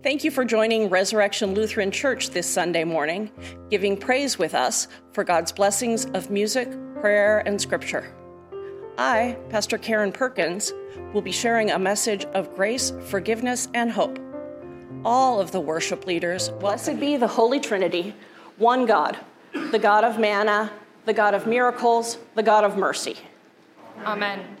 Thank you for joining Resurrection Lutheran Church this Sunday morning, giving praise with us for God's blessings of music, prayer, and scripture. I, Pastor Karen Perkins, will be sharing a message of grace, forgiveness, and hope. All of the worship leaders, blessed be the Holy Trinity, one God, the God of manna, the God of miracles, the God of mercy. Amen.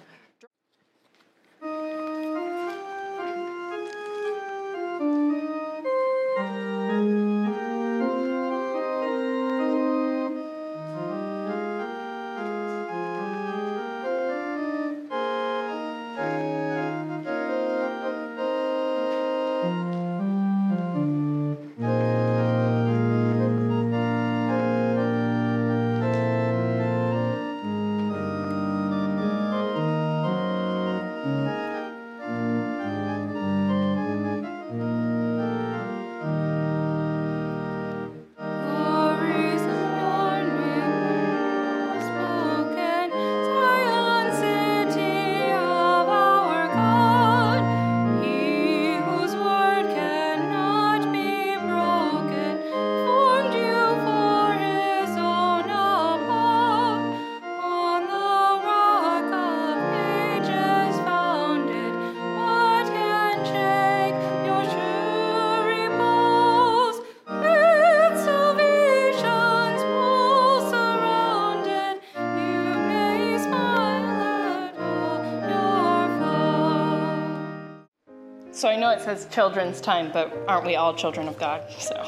So I know it says children's time, but aren't we all children of God? So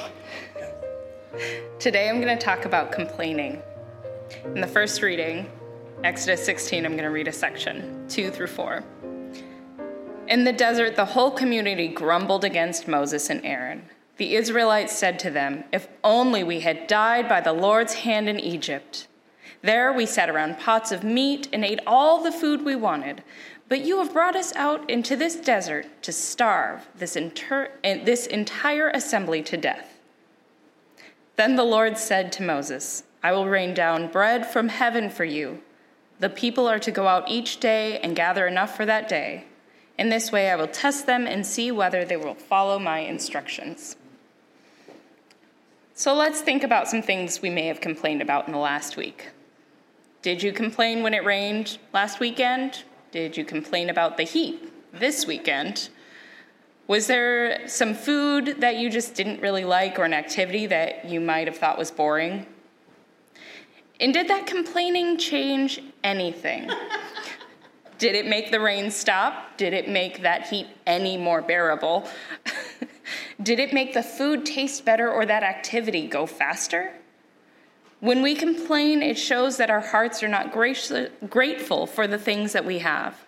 today I'm going to talk about complaining. In the first reading, Exodus 16, I'm going to read a section, 2 through 4. In the desert, the whole community grumbled against Moses and Aaron. The Israelites said to them, If only we had died by the Lord's hand in Egypt. There we sat around pots of meat and ate all the food we wanted. But you have brought us out into this desert to starve this, inter- eh, this entire assembly to death. Then the Lord said to Moses, I will rain down bread from heaven for you. The people are to go out each day and gather enough for that day. In this way, I will test them and see whether they will follow my instructions. So let's think about some things we may have complained about in the last week. Did you complain when it rained last weekend? Did you complain about the heat this weekend? Was there some food that you just didn't really like or an activity that you might have thought was boring? And did that complaining change anything? did it make the rain stop? Did it make that heat any more bearable? did it make the food taste better or that activity go faster? When we complain, it shows that our hearts are not grateful for the things that we have.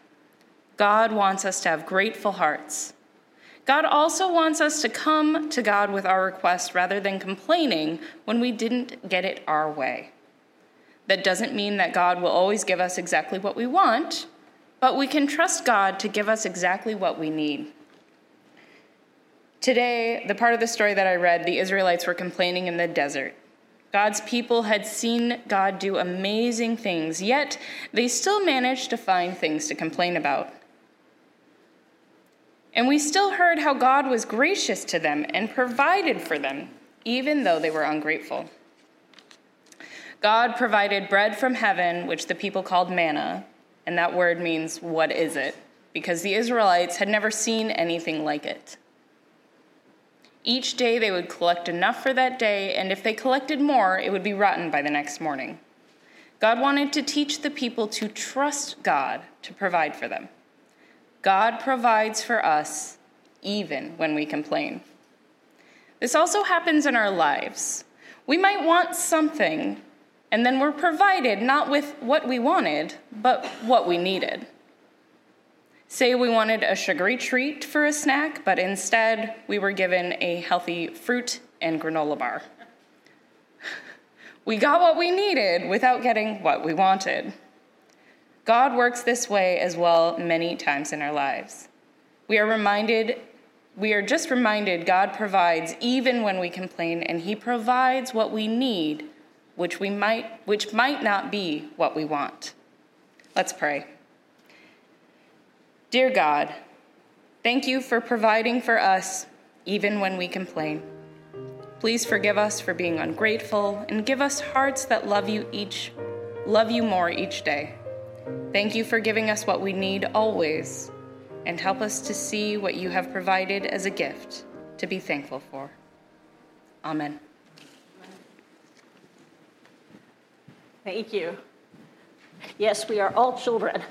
God wants us to have grateful hearts. God also wants us to come to God with our requests rather than complaining when we didn't get it our way. That doesn't mean that God will always give us exactly what we want, but we can trust God to give us exactly what we need. Today, the part of the story that I read, the Israelites were complaining in the desert. God's people had seen God do amazing things, yet they still managed to find things to complain about. And we still heard how God was gracious to them and provided for them, even though they were ungrateful. God provided bread from heaven, which the people called manna, and that word means, What is it? because the Israelites had never seen anything like it. Each day they would collect enough for that day, and if they collected more, it would be rotten by the next morning. God wanted to teach the people to trust God to provide for them. God provides for us even when we complain. This also happens in our lives. We might want something, and then we're provided not with what we wanted, but what we needed. Say we wanted a sugary treat for a snack, but instead we were given a healthy fruit and granola bar. We got what we needed without getting what we wanted. God works this way as well many times in our lives. We are reminded, we are just reminded God provides even when we complain, and He provides what we need, which we might, which might not be what we want. Let's pray. Dear God, thank you for providing for us even when we complain. Please forgive us for being ungrateful and give us hearts that love you each love you more each day. Thank you for giving us what we need always and help us to see what you have provided as a gift to be thankful for. Amen. Thank you. Yes, we are all children.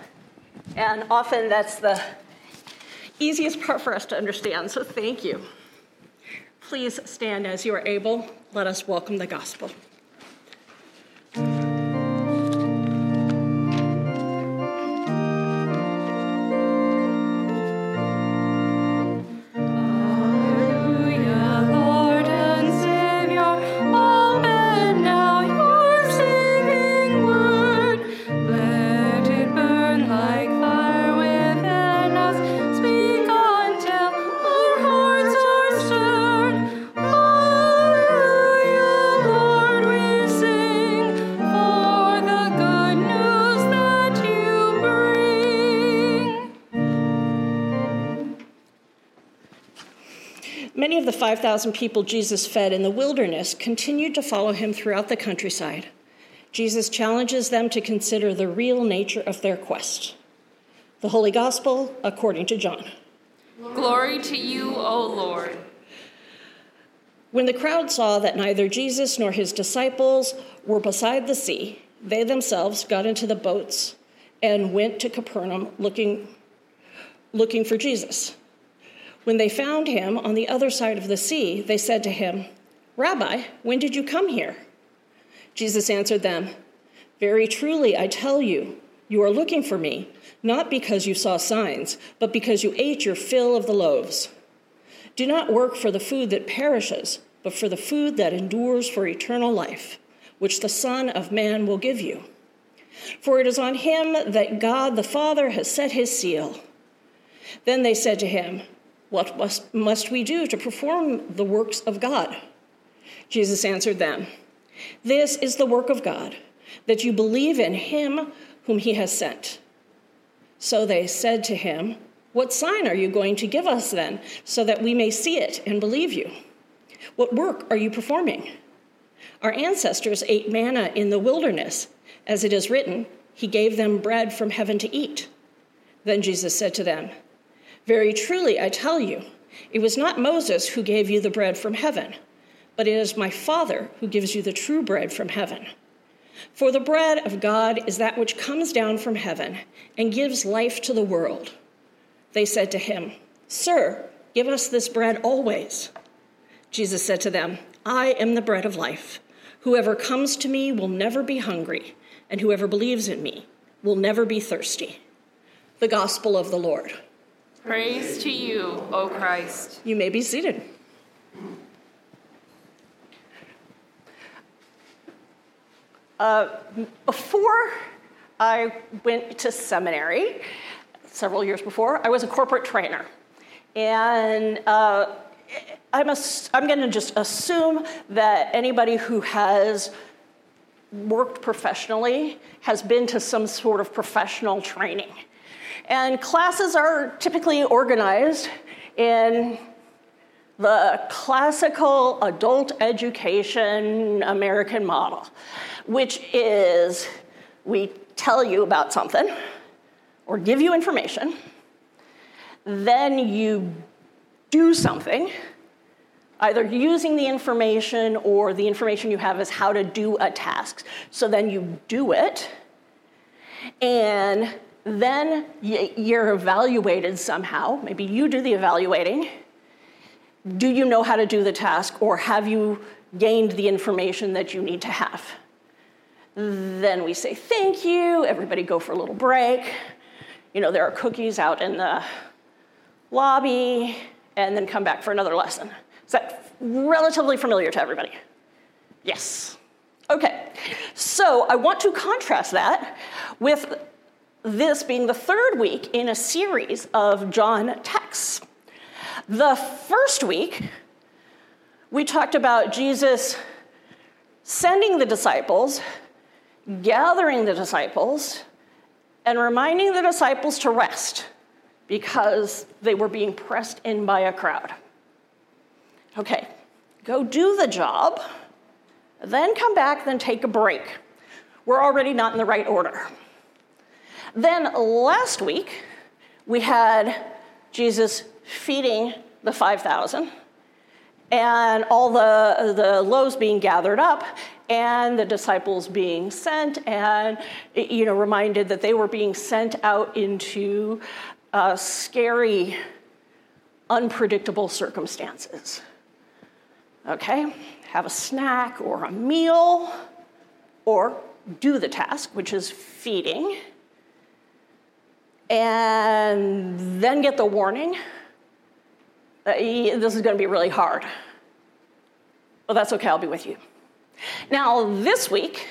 And often that's the easiest part for us to understand, so thank you. Please stand as you are able. Let us welcome the gospel. 5,000 people Jesus fed in the wilderness continued to follow him throughout the countryside. Jesus challenges them to consider the real nature of their quest. The Holy Gospel according to John. Glory to you, O Lord. When the crowd saw that neither Jesus nor his disciples were beside the sea, they themselves got into the boats and went to Capernaum looking, looking for Jesus. When they found him on the other side of the sea, they said to him, Rabbi, when did you come here? Jesus answered them, Very truly, I tell you, you are looking for me, not because you saw signs, but because you ate your fill of the loaves. Do not work for the food that perishes, but for the food that endures for eternal life, which the Son of Man will give you. For it is on him that God the Father has set his seal. Then they said to him, what must, must we do to perform the works of God? Jesus answered them, This is the work of God, that you believe in him whom he has sent. So they said to him, What sign are you going to give us then, so that we may see it and believe you? What work are you performing? Our ancestors ate manna in the wilderness. As it is written, He gave them bread from heaven to eat. Then Jesus said to them, very truly, I tell you, it was not Moses who gave you the bread from heaven, but it is my Father who gives you the true bread from heaven. For the bread of God is that which comes down from heaven and gives life to the world. They said to him, Sir, give us this bread always. Jesus said to them, I am the bread of life. Whoever comes to me will never be hungry, and whoever believes in me will never be thirsty. The Gospel of the Lord. Praise to you, O Christ. You may be seated. Uh, before I went to seminary, several years before, I was a corporate trainer. And uh, I'm, I'm going to just assume that anybody who has worked professionally has been to some sort of professional training. And classes are typically organized in the classical adult education American model, which is we tell you about something or give you information, then you do something, either using the information or the information you have is how to do a task. So then you do it, and then you're evaluated somehow. Maybe you do the evaluating. Do you know how to do the task, or have you gained the information that you need to have? Then we say thank you, everybody go for a little break. You know, there are cookies out in the lobby, and then come back for another lesson. Is that relatively familiar to everybody? Yes. Okay, so I want to contrast that with this being the third week in a series of John texts. The first week, we talked about Jesus sending the disciples, gathering the disciples, and reminding the disciples to rest because they were being pressed in by a crowd. Okay, go do the job, then come back, then take a break. We're already not in the right order. Then last week, we had Jesus feeding the 5,000 and all the, the loaves being gathered up and the disciples being sent and you know reminded that they were being sent out into uh, scary unpredictable circumstances. Okay? Have a snack or a meal or do the task which is feeding and then get the warning this is going to be really hard. Well, that's okay, I'll be with you. Now, this week,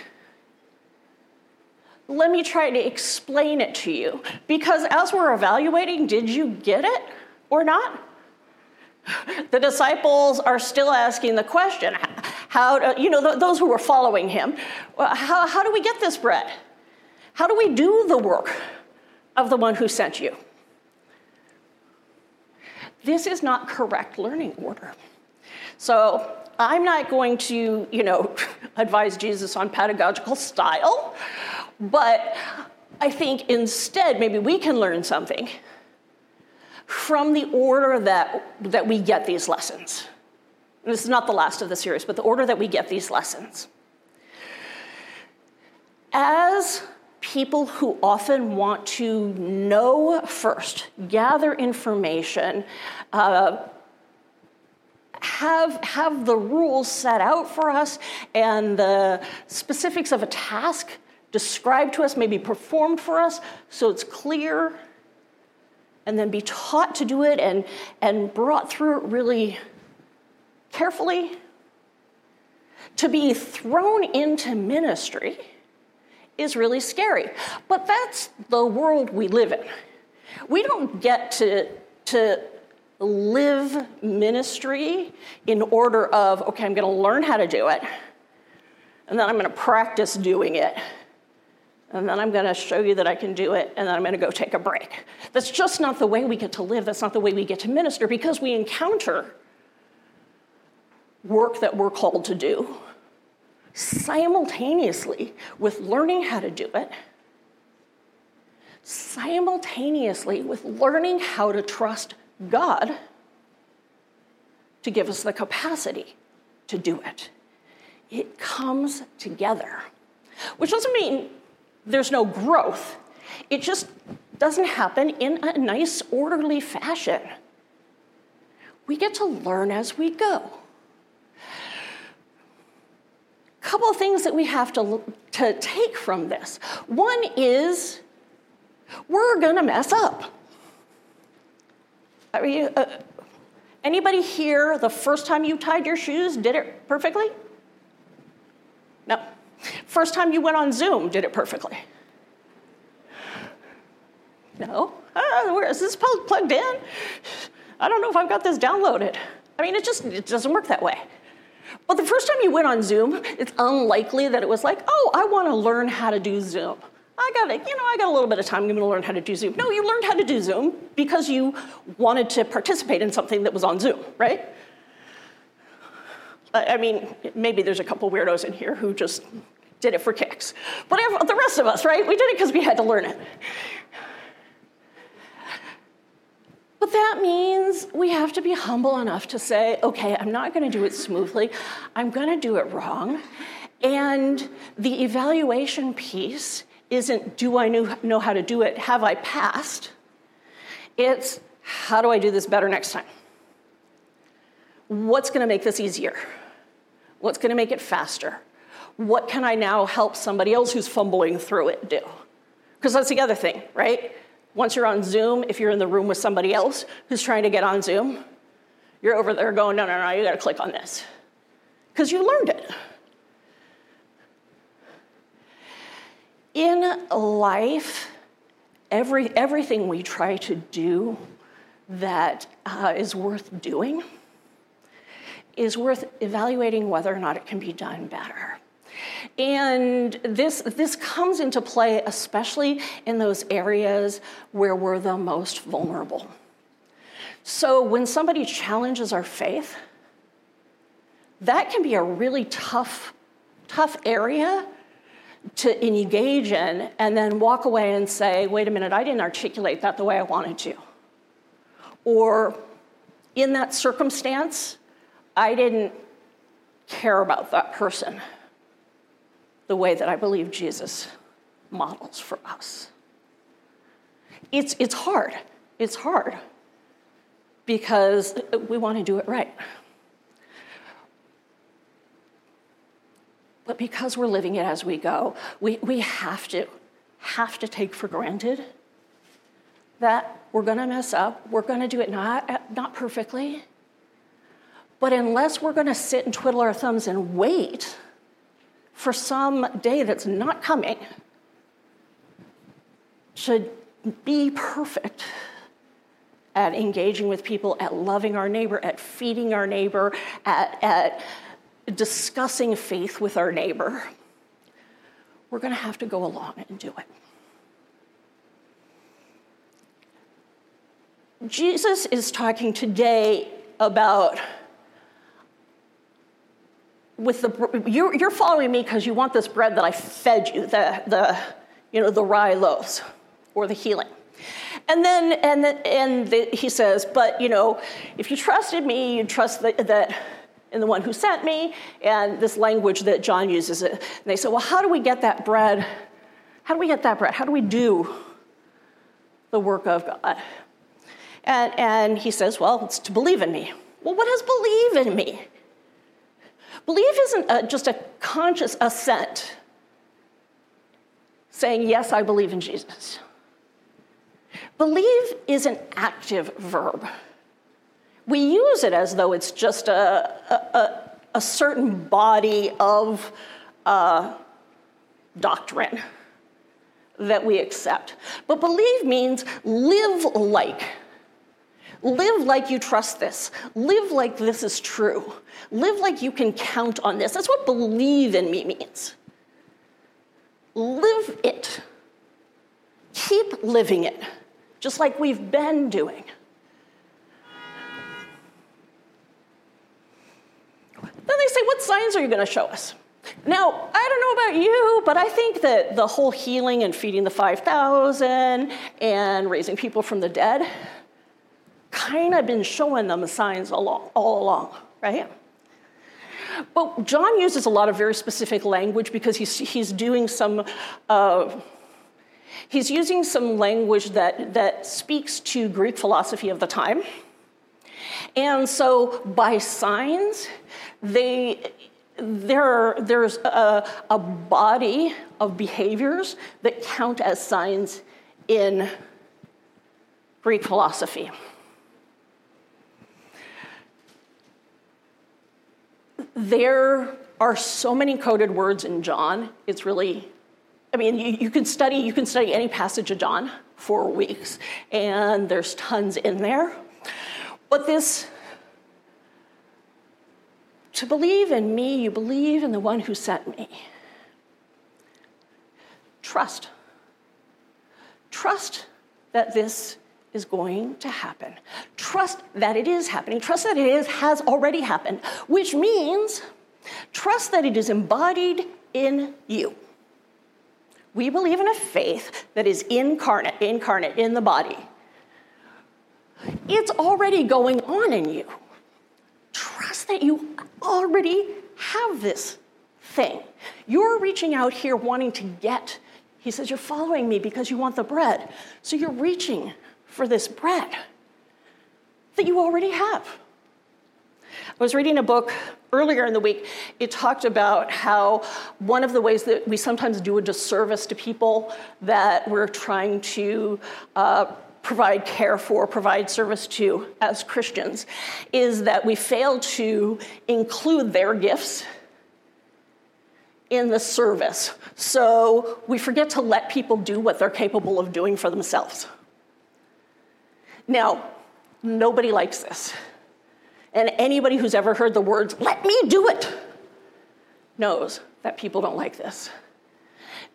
let me try to explain it to you. Because as we're evaluating, did you get it or not? The disciples are still asking the question how, do you know, those who were following him, how, how do we get this bread? How do we do the work of the one who sent you? This is not correct learning order. So I'm not going to, you know, advise Jesus on pedagogical style, but I think instead maybe we can learn something from the order that, that we get these lessons. This is not the last of the series, but the order that we get these lessons. As people who often want to know first, gather information, uh, have, have the rules set out for us and the specifics of a task described to us, maybe performed for us, so it's clear, and then be taught to do it and, and brought through it really carefully. To be thrown into ministry is really scary. But that's the world we live in. We don't get to, to live ministry in order of, okay, I'm going to learn how to do it, and then I'm going to practice doing it, and then I'm going to show you that I can do it, and then I'm going to go take a break. That's just not the way we get to live. That's not the way we get to minister because we encounter work that we're called to do simultaneously with learning how to do it, simultaneously with learning how to trust God to give us the capacity to do it. It comes together, which doesn't mean there's no growth. It just doesn't happen in a nice, orderly fashion. We get to learn as we go couple things that we have to, to take from this. One is we're going to mess up. Are you, uh, anybody here the first time you tied your shoes did it perfectly? No. First time you went on Zoom did it perfectly? No. Uh, where is this plugged in? I don't know if I've got this downloaded. I mean, it just it doesn't work that way. But the first time you went on Zoom, it's unlikely that it was like, oh, I want to learn how to do Zoom. I got it, you know, I got a little bit of time, I'm going to learn how to do Zoom. No, you learned how to do Zoom because you wanted to participate in something that was on Zoom, right? I mean, maybe there's a couple weirdos in here who just did it for kicks. But the rest of us, right? We did it because we had to learn it. But that means we have to be humble enough to say, okay, I'm not going to do it smoothly, I'm going to do it wrong. And the evaluation piece isn't do I know how to do it? Have I passed? It's how do I do this better next time? What's going to make this easier? What's going to make it faster? What can I now help somebody else who's fumbling through it do? Because that's the other thing, right? Once you're on Zoom, if you're in the room with somebody else who's trying to get on Zoom, you're over there going, no, no, no, you got to click on this. Because you learned it. In life, every, everything we try to do that uh, is worth doing is worth evaluating whether or not it can be done better. And this, this comes into play especially in those areas where we're the most vulnerable. So when somebody challenges our faith, that can be a really tough, tough area to engage in and then walk away and say, wait a minute, I didn't articulate that the way I wanted to. Or in that circumstance, I didn't care about that person the way that I believe Jesus models for us. It's, it's hard. It's hard because we want to do it right. But because we're living it as we go, we, we have to have to take for granted that we're going to mess up. We're going to do it not, not perfectly. But unless we're going to sit and twiddle our thumbs and wait for some day that's not coming to be perfect at engaging with people, at loving our neighbor, at feeding our neighbor, at, at discussing faith with our neighbor, we're going to have to go along and do it. Jesus is talking today about with the you're, you're following me because you want this bread that I fed you, the, the you know the rye loaves or the healing. And then and and the, he says, but you know, if you trusted me, you'd trust that, that in the one who sent me, and this language that John uses. And they say, well, how do we get that bread? How do we get that bread? How do we do the work of God? And, and he says, Well, it's to believe in me. Well, what does believe in me? Believe isn't a, just a conscious assent saying, Yes, I believe in Jesus. Believe is an active verb. We use it as though it's just a, a, a certain body of uh, doctrine that we accept. But believe means live like Live like you trust this. Live like this is true. Live like you can count on this. That's what believe in me means. Live it. Keep living it, just like we've been doing. Then they say, What signs are you going to show us? Now, I don't know about you, but I think that the whole healing and feeding the 5,000 and raising people from the dead, kind of been showing them signs all, along, right? But John uses a lot of very specific language because he's, he's doing some, uh, he's using some language that, that speaks to Greek philosophy of the time. And so by signs, they, there, there's a, a body of behaviors that count as signs in Greek philosophy. There are so many coded words in John. It's really, I mean, you, you can study you can study any passage of John for weeks, and there's tons in there. But this, to believe in me, you believe in the one who sent me. Trust. Trust that this is going to happen. Trust that it is happening. Trust that it is has already happened, which means trust that it is embodied in you. We believe in a faith that is incarnate, incarnate in the body. It's already going on in you. Trust that you already have this thing. You're reaching out here wanting to get. He says, You're following me because you want the bread. So you're reaching for this bread that you already have. I was reading a book earlier in the week. It talked about how one of the ways that we sometimes do a disservice to people that we're trying to uh, provide care for, provide service to as Christians, is that we fail to include their gifts in the service. So we forget to let people do what they're capable of doing for themselves. Now, nobody likes this. And anybody who's ever heard the words, let me do it, knows that people don't like this.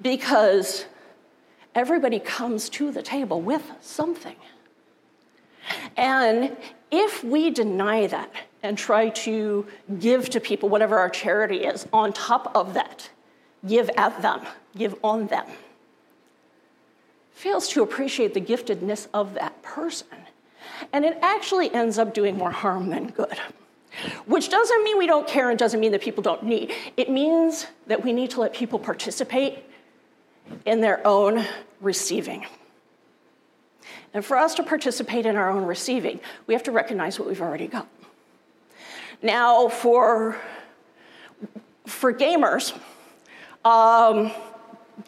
Because everybody comes to the table with something. And if we deny that and try to give to people whatever our charity is on top of that. Give at them, give on them. Fails to appreciate the giftedness of that person. And it actually ends up doing more harm than good. Which doesn't mean we don't care and doesn't mean that people don't need. It means that we need to let people participate in their own receiving. And for us to participate in our own receiving, we have to recognize what we've already got. Now, for, for gamers, um,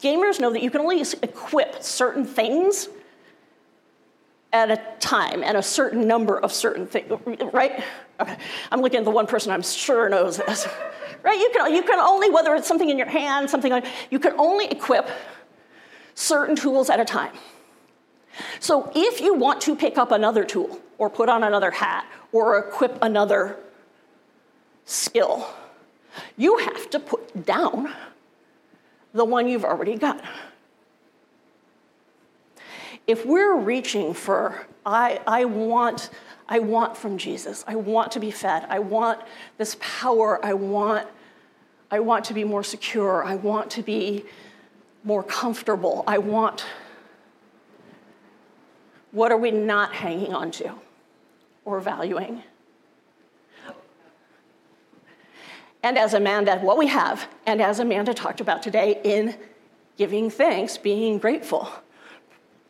gamers know that you can only equip certain things at a time and a certain number of certain things, right? Okay, I'm looking at the one person I'm sure knows this, right? You can, you can only, whether it's something in your hand, something like, you can only equip certain tools at a time. So if you want to pick up another tool or put on another hat or equip another skill, you have to put down the one you've already got. If we're reaching for, I, I want, I want from Jesus, I want to be fed, I want this power, I want, I want to be more secure, I want to be more comfortable, I want what are we not hanging on to or valuing? And as Amanda, what we have, and as Amanda talked about today in giving thanks, being grateful.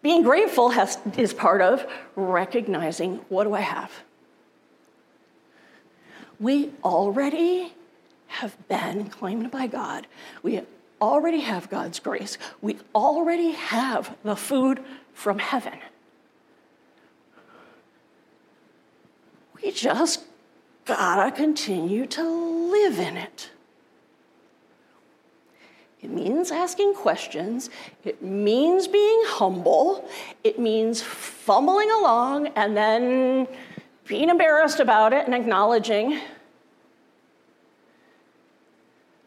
Being grateful has, is part of recognizing what do I have? We already have been claimed by God. We already have God's grace. We already have the food from heaven. We just gotta continue to live in it. It means asking questions. It means being humble. It means fumbling along and then being embarrassed about it and acknowledging.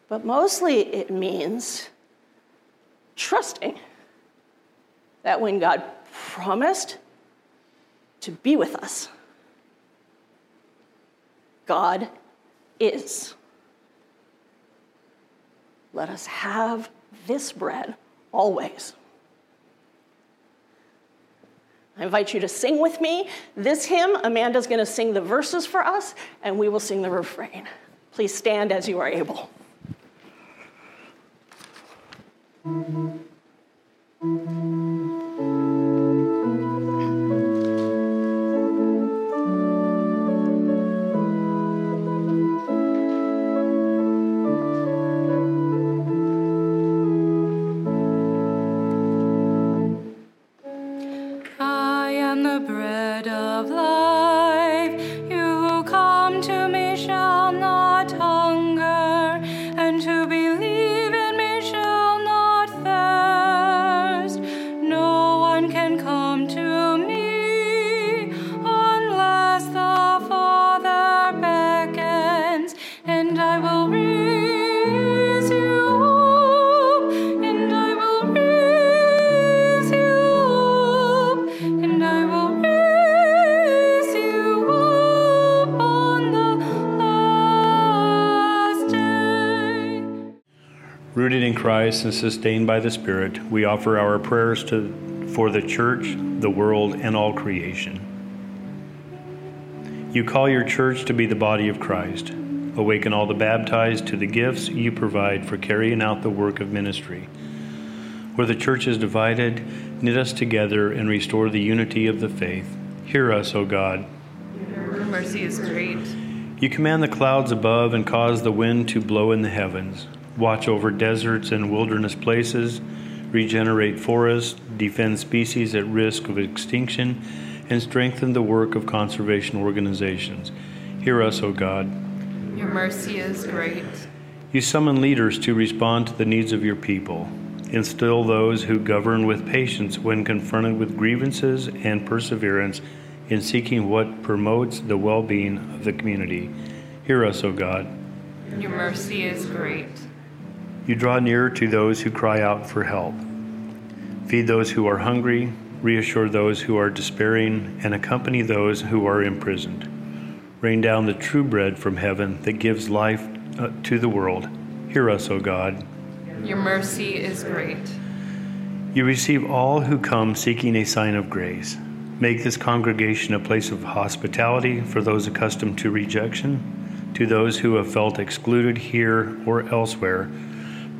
But mostly it means trusting that when God promised to be with us, God is. Let us have this bread always. I invite you to sing with me this hymn. Amanda's going to sing the verses for us, and we will sing the refrain. Please stand as you are able. Christ and sustained by the Spirit, we offer our prayers to, for the church, the world, and all creation. You call your church to be the body of Christ. Awaken all the baptized to the gifts you provide for carrying out the work of ministry. Where the church is divided, knit us together and restore the unity of the faith. Hear us, O God. Your mercy is great. You command the clouds above and cause the wind to blow in the heavens watch over deserts and wilderness places, regenerate forests, defend species at risk of extinction, and strengthen the work of conservation organizations. Hear us, O God. Your mercy is great. You summon leaders to respond to the needs of your people. Instill those who govern with patience when confronted with grievances and perseverance in seeking what promotes the well being of the community. Hear us, O God. Your mercy is great. You draw near to those who cry out for help. Feed those who are hungry, reassure those who are despairing, and accompany those who are imprisoned. Rain down the true bread from heaven that gives life uh, to the world. Hear us, O God. Your mercy is great. You receive all who come seeking a sign of grace. Make this congregation a place of hospitality for those accustomed to rejection, to those who have felt excluded here or elsewhere.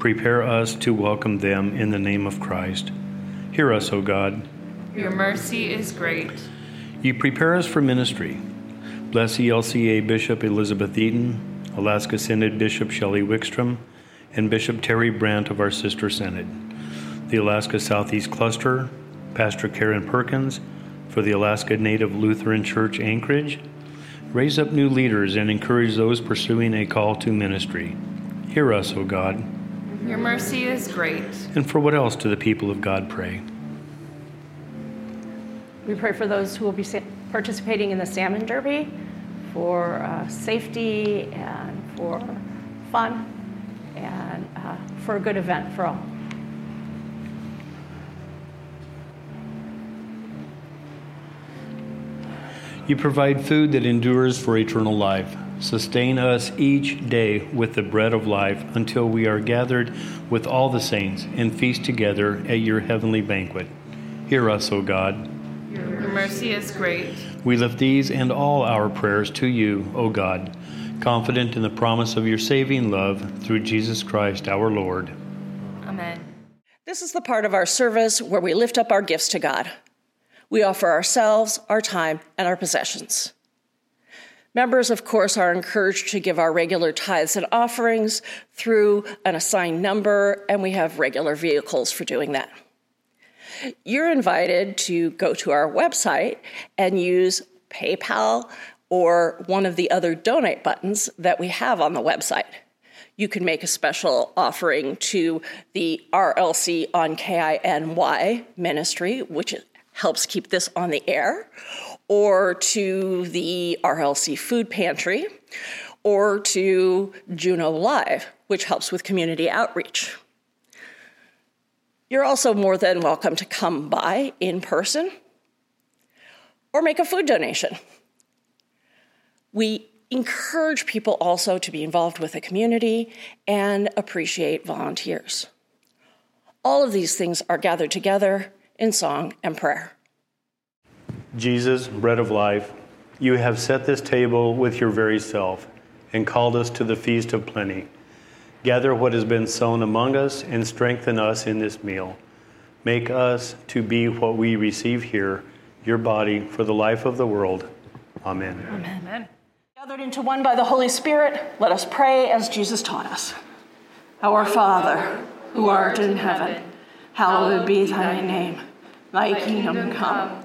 Prepare us to welcome them in the name of Christ. Hear us, O God. Your mercy is great. You prepare us for ministry. Bless ELCA Bishop Elizabeth Eaton, Alaska Synod Bishop Shelley Wickstrom, and Bishop Terry Brandt of our sister synod. The Alaska Southeast Cluster, Pastor Karen Perkins, for the Alaska Native Lutheran Church Anchorage. Raise up new leaders and encourage those pursuing a call to ministry. Hear us, O God. Your mercy is great. And for what else do the people of God pray? We pray for those who will be participating in the Salmon Derby, for uh, safety and for fun, and uh, for a good event for all. You provide food that endures for eternal life. Sustain us each day with the bread of life until we are gathered with all the saints and feast together at your heavenly banquet. Hear us, O God. Your mercy is great. We lift these and all our prayers to you, O God, confident in the promise of your saving love through Jesus Christ our Lord. Amen. This is the part of our service where we lift up our gifts to God. We offer ourselves, our time, and our possessions. Members, of course, are encouraged to give our regular tithes and offerings through an assigned number, and we have regular vehicles for doing that. You're invited to go to our website and use PayPal or one of the other donate buttons that we have on the website. You can make a special offering to the RLC on KINY ministry, which helps keep this on the air, or to the RLC Food Pantry, or to Juneau Live, which helps with community outreach. You're also more than welcome to come by in person or make a food donation. We encourage people also to be involved with the community and appreciate volunteers. All of these things are gathered together in song and prayer. Jesus, bread of life, you have set this table with your very self and called us to the feast of plenty. Gather what has been sown among us and strengthen us in this meal. Make us to be what we receive here, your body for the life of the world. Amen. Amen. Gathered into one by the Holy Spirit, let us pray as Jesus taught us. Our Father, who art in heaven, hallowed be thy name. Thy kingdom come,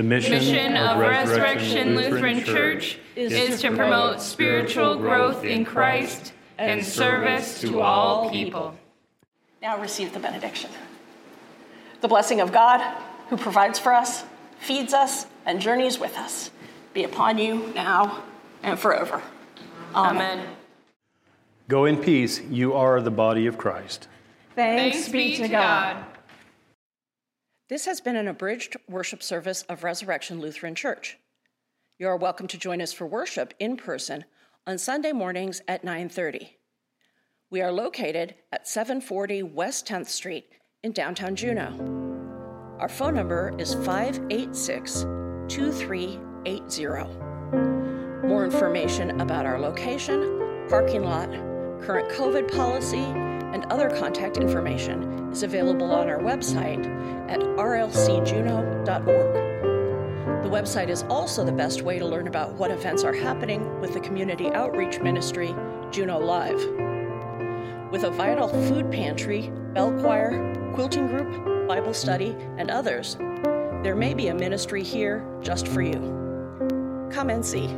the mission, mission of, of Resurrection, Lutheran, Lutheran Church is, is to promote spiritual growth in Christ and service to all people. Now receive the benediction. The blessing of God, who provides for us, feeds us, and journeys with us, be upon you now and forever. Amen. Amen. Go in peace. You are the body of Christ. Thanks, Thanks be to God. God. This has been an abridged worship service of Resurrection Lutheran Church. You are welcome to join us for worship in person on Sunday mornings at 9:30. We are located at 740 West 10th Street in downtown Juneau. Our phone number is 586 2380. More information about our location, parking lot, current COVID policy, and other contact information is available on our website at rlcjuneau.org. The website is also the best way to learn about what events are happening with the community outreach ministry, Juneau Live. With a vital food pantry, bell choir, quilting group, Bible study, and others, there may be a ministry here just for you. Come and see.